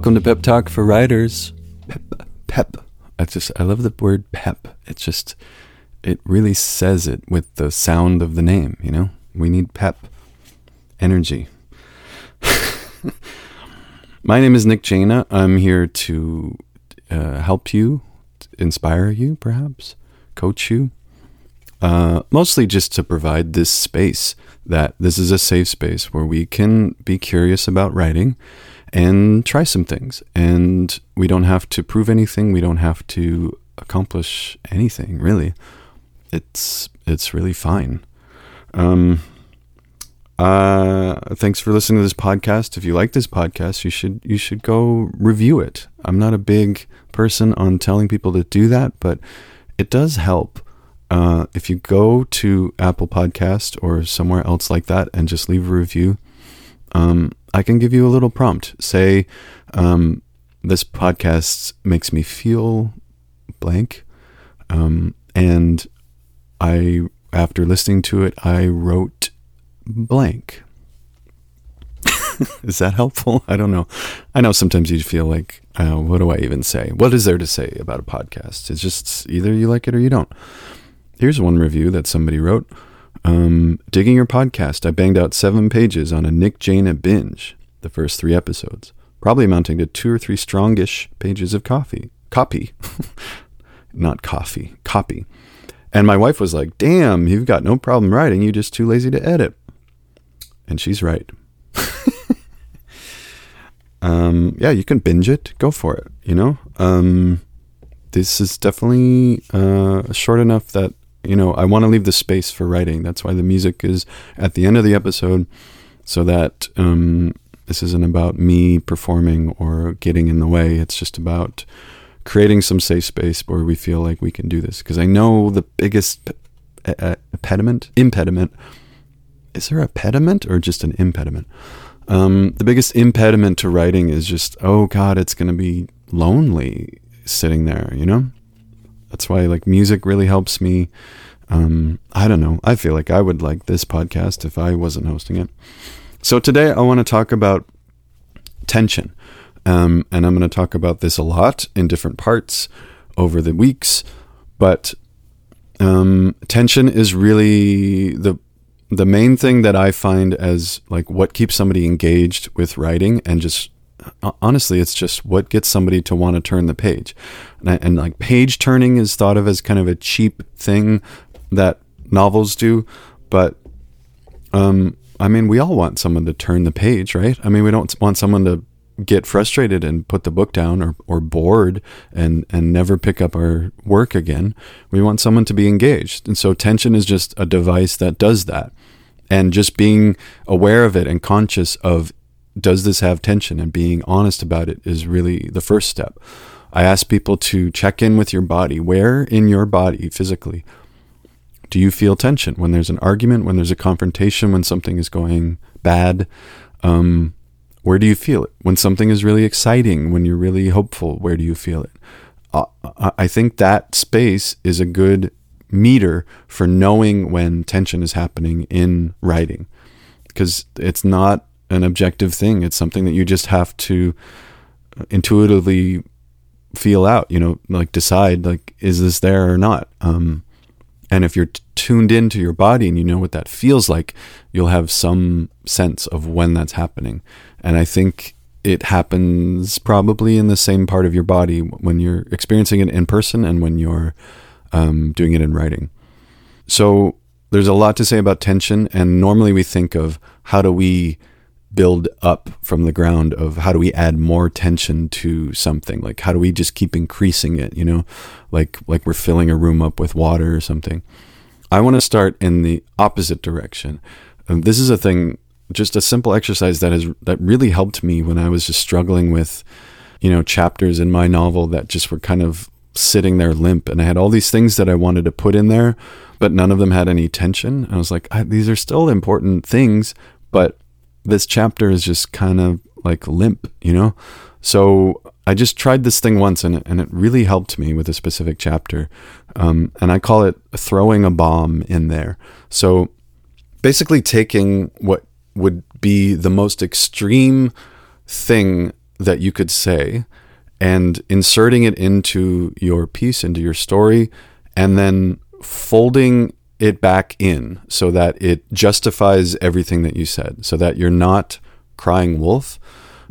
Welcome to Pep Talk for Writers. Pep, pep. I just I love the word pep. It just it really says it with the sound of the name. You know, we need pep, energy. My name is Nick Jaina. I'm here to uh, help you, inspire you, perhaps, coach you. Uh, mostly just to provide this space that this is a safe space where we can be curious about writing and try some things. And we don't have to prove anything. We don't have to accomplish anything, really. It's it's really fine. Um, uh, thanks for listening to this podcast. If you like this podcast, you should you should go review it. I'm not a big person on telling people to do that, but it does help. Uh, if you go to Apple Podcast or somewhere else like that and just leave a review, um, I can give you a little prompt. Say, um, this podcast makes me feel blank. Um, and I, after listening to it, I wrote blank. is that helpful? I don't know. I know sometimes you feel like, uh, what do I even say? What is there to say about a podcast? It's just either you like it or you don't. Here's one review that somebody wrote. Um, digging your podcast, I banged out seven pages on a Nick Jaina binge, the first three episodes, probably amounting to two or three strongish pages of coffee. Copy. Not coffee, copy. And my wife was like, Damn, you've got no problem writing, you're just too lazy to edit. And she's right. um, yeah, you can binge it, go for it, you know? Um, this is definitely uh, short enough that you know, I want to leave the space for writing. That's why the music is at the end of the episode, so that um, this isn't about me performing or getting in the way. It's just about creating some safe space where we feel like we can do this. Because I know the biggest impediment, impediment, is there a pediment or just an impediment? Um, the biggest impediment to writing is just, oh God, it's going to be lonely sitting there, you know? That's why like music really helps me. Um, I don't know. I feel like I would like this podcast if I wasn't hosting it. So today I want to talk about tension. Um, and I'm going to talk about this a lot in different parts over the weeks. But um, tension is really the the main thing that I find as like what keeps somebody engaged with writing and just honestly, it's just what gets somebody to want to turn the page. And, and, like page turning is thought of as kind of a cheap thing that novels do, but um, I mean, we all want someone to turn the page, right? I mean, we don't want someone to get frustrated and put the book down or, or bored and, and never pick up our work again. We want someone to be engaged. And so tension is just a device that does that. And just being aware of it and conscious of does this have tension and being honest about it is really the first step. I ask people to check in with your body. Where in your body physically do you feel tension when there's an argument, when there's a confrontation, when something is going bad? Um, where do you feel it? When something is really exciting, when you're really hopeful, where do you feel it? Uh, I think that space is a good meter for knowing when tension is happening in writing because it's not an objective thing. It's something that you just have to intuitively feel out, you know, like decide like is this there or not. Um, and if you're t- tuned into your body and you know what that feels like, you'll have some sense of when that's happening. And I think it happens probably in the same part of your body when you're experiencing it in person and when you're um, doing it in writing. So there's a lot to say about tension, and normally we think of how do we build up from the ground of how do we add more tension to something? Like how do we just keep increasing it you know? Like like we're filling a room up with water or something. I want to start in the opposite direction. Um, this is a thing just a simple exercise that has that really helped me when i was just struggling with you know chapters in my novel that just were kind of sitting there limp and i had all these things that i wanted to put in there but none of them had any tension. I was like these are still important things but this chapter is just kind of like limp, you know? So I just tried this thing once and it, and it really helped me with a specific chapter. Um, and I call it throwing a bomb in there. So basically taking what would be the most extreme thing that you could say and inserting it into your piece, into your story, and then folding it back in so that it justifies everything that you said, so that you're not crying wolf,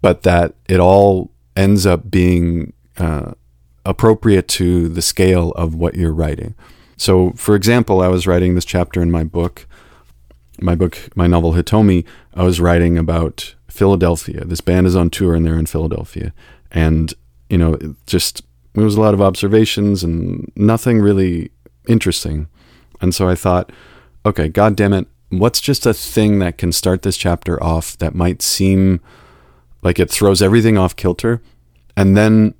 but that it all ends up being uh, appropriate to the scale of what you're writing. So, for example, I was writing this chapter in my book, my book, my novel Hitomi. I was writing about Philadelphia. This band is on tour and they're in Philadelphia, and you know, just it was a lot of observations and nothing really interesting. And so I thought, okay, god damn it, what's just a thing that can start this chapter off that might seem like it throws everything off kilter? And then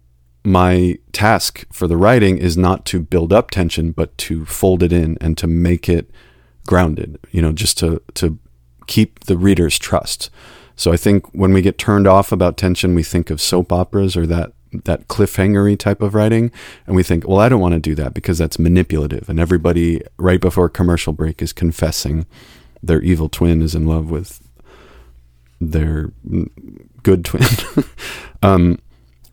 my task for the writing is not to build up tension but to fold it in and to make it grounded you know just to to keep the reader's trust. So i think when we get turned off about tension we think of soap operas or that that cliffhangery type of writing and we think well i don't want to do that because that's manipulative and everybody right before commercial break is confessing their evil twin is in love with their good twin. Um,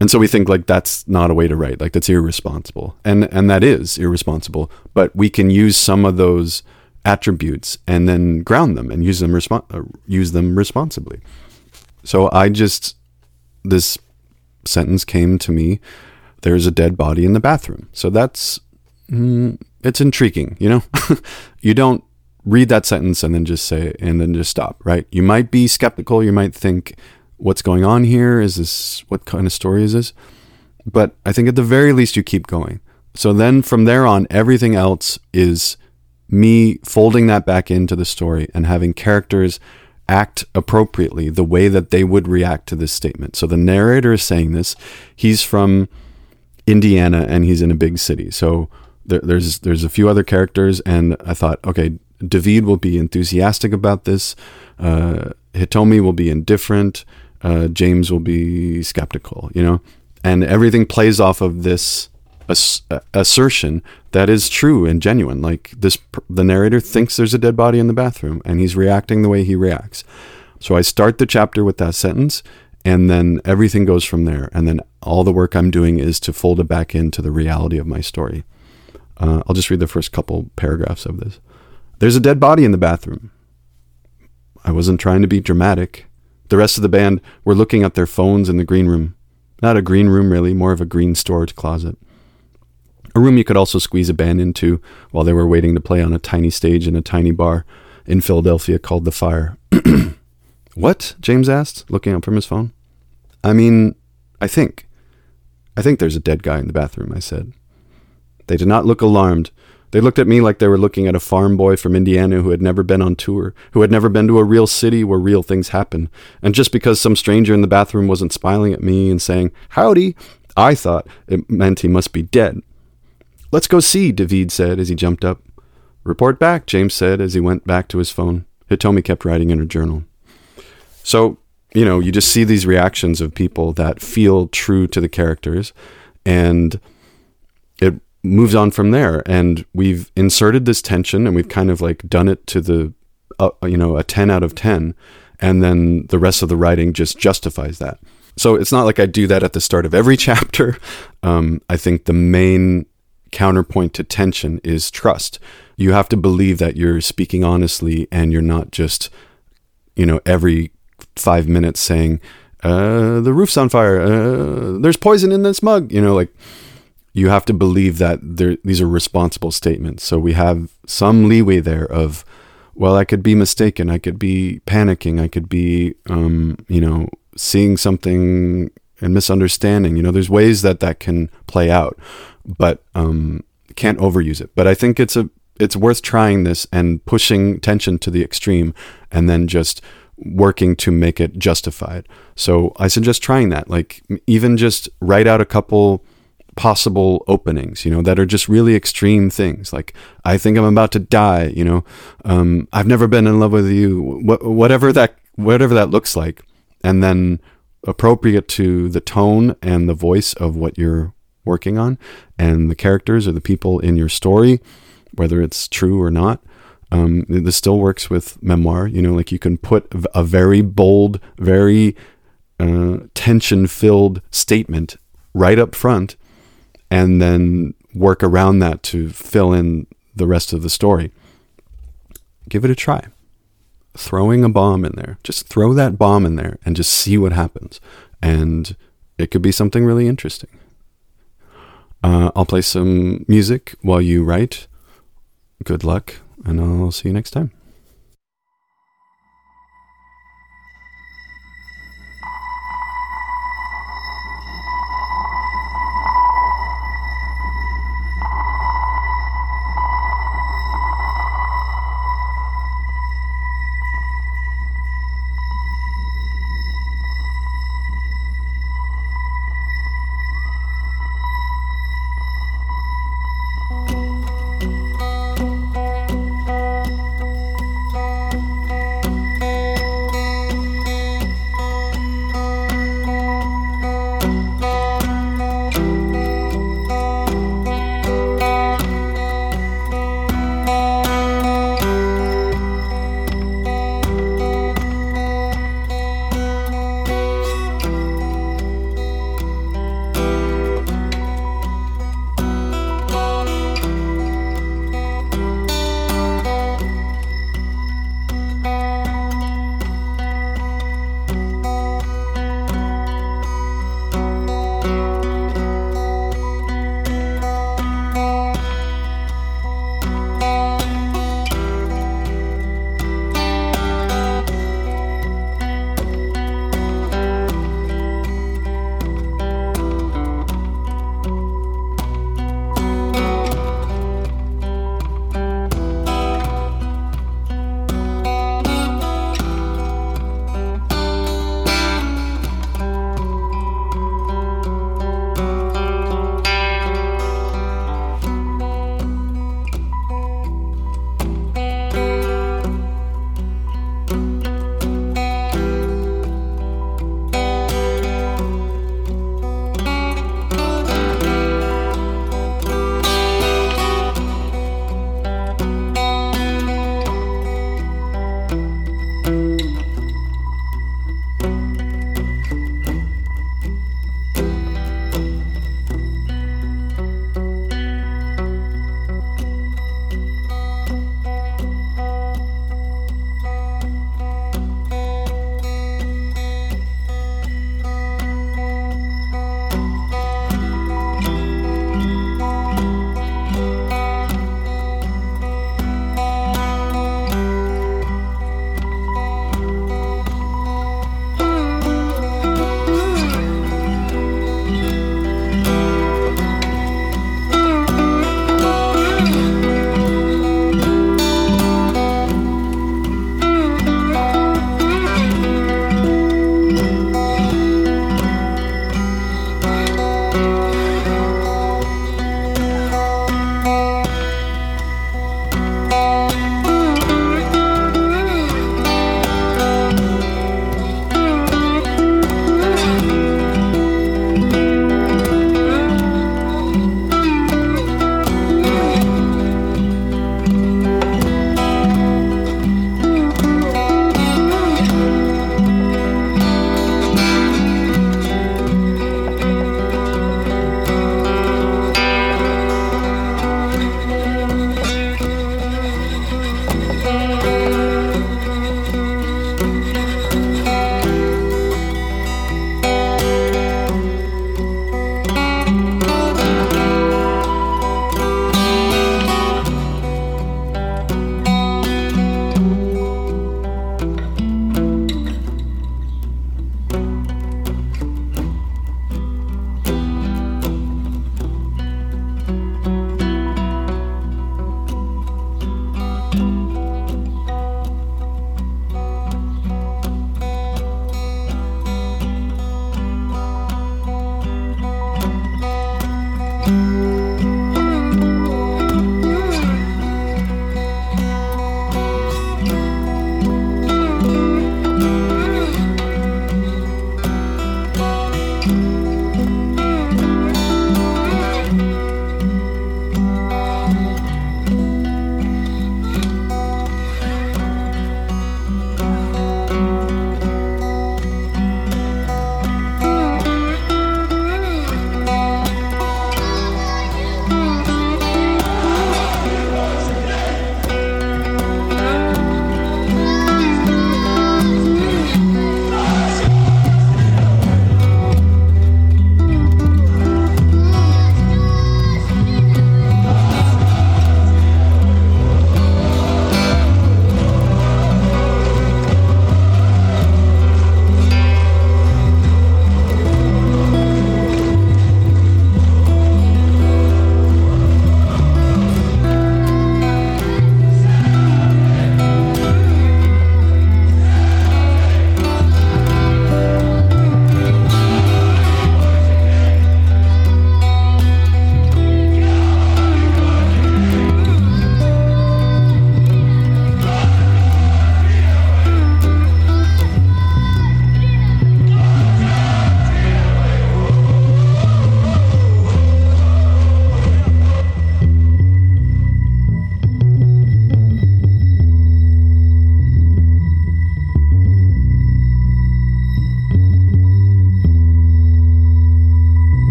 and so we think like that's not a way to write like that's irresponsible and and that is irresponsible but we can use some of those attributes and then ground them and use them respon- uh, use them responsibly. So i just this sentence came to me there's a dead body in the bathroom so that's mm, it's intriguing you know you don't read that sentence and then just say and then just stop right you might be skeptical you might think what's going on here? Is this what kind of story is this? But I think at the very least you keep going. So then from there on, everything else is me folding that back into the story and having characters act appropriately the way that they would react to this statement. So the narrator is saying this. He's from Indiana and he's in a big city. So there, there's there's a few other characters, and I thought, okay, David will be enthusiastic about this. Uh, Hitomi will be indifferent uh, James will be skeptical, you know, and everything plays off of this ass- assertion that is true and genuine. Like this, the narrator thinks there's a dead body in the bathroom, and he's reacting the way he reacts. So I start the chapter with that sentence, and then everything goes from there. And then all the work I'm doing is to fold it back into the reality of my story. Uh, I'll just read the first couple paragraphs of this. There's a dead body in the bathroom. I wasn't trying to be dramatic. The rest of the band were looking at their phones in the green room. Not a green room, really, more of a green storage closet. A room you could also squeeze a band into while they were waiting to play on a tiny stage in a tiny bar in Philadelphia called The Fire. what? James asked, looking up from his phone. I mean, I think. I think there's a dead guy in the bathroom, I said. They did not look alarmed, they looked at me like they were looking at a farm boy from Indiana who had never been on tour, who had never been to a real city where real things happen. And just because some stranger in the bathroom wasn't smiling at me and saying, Howdy, I thought it meant he must be dead. Let's go see, David said as he jumped up. Report back, James said as he went back to his phone. Hitomi kept writing in her journal. So, you know, you just see these reactions of people that feel true to the characters and it moves on from there. And we've inserted this tension and we've kind of like done it to the, uh, you know, a 10 out of 10. And then the rest of the writing just justifies that. So it's not like I do that at the start of every chapter. Um, I think the main counterpoint to tension is trust. You have to believe that you're speaking honestly and you're not just, you know, every five minutes saying, uh, the roof's on fire. Uh, there's poison in this mug. You know, like you have to believe that these are responsible statements. So we have some leeway there of, well, I could be mistaken, I could be panicking, I could be, um, you know, seeing something and misunderstanding. You know, there's ways that that can play out, but um, can't overuse it. But I think it's a it's worth trying this and pushing tension to the extreme, and then just working to make it justified. So I suggest trying that. Like even just write out a couple possible openings, you know, that are just really extreme things. Like, I think I'm about to die, you know, um, I've never been in love with you, wh- whatever that, whatever that looks like. And then appropriate to the tone and the voice of what you're working on and the characters or the people in your story, whether it's true or not. Um, this still works with memoir, you know, like you can put a very bold, very uh, tension filled statement right up front and then work around that to fill in the rest of the story. Give it a try. Throwing a bomb in there. Just throw that bomb in there and just see what happens. And it could be something really interesting. Uh, I'll play some music while you write. Good luck, and I'll see you next time.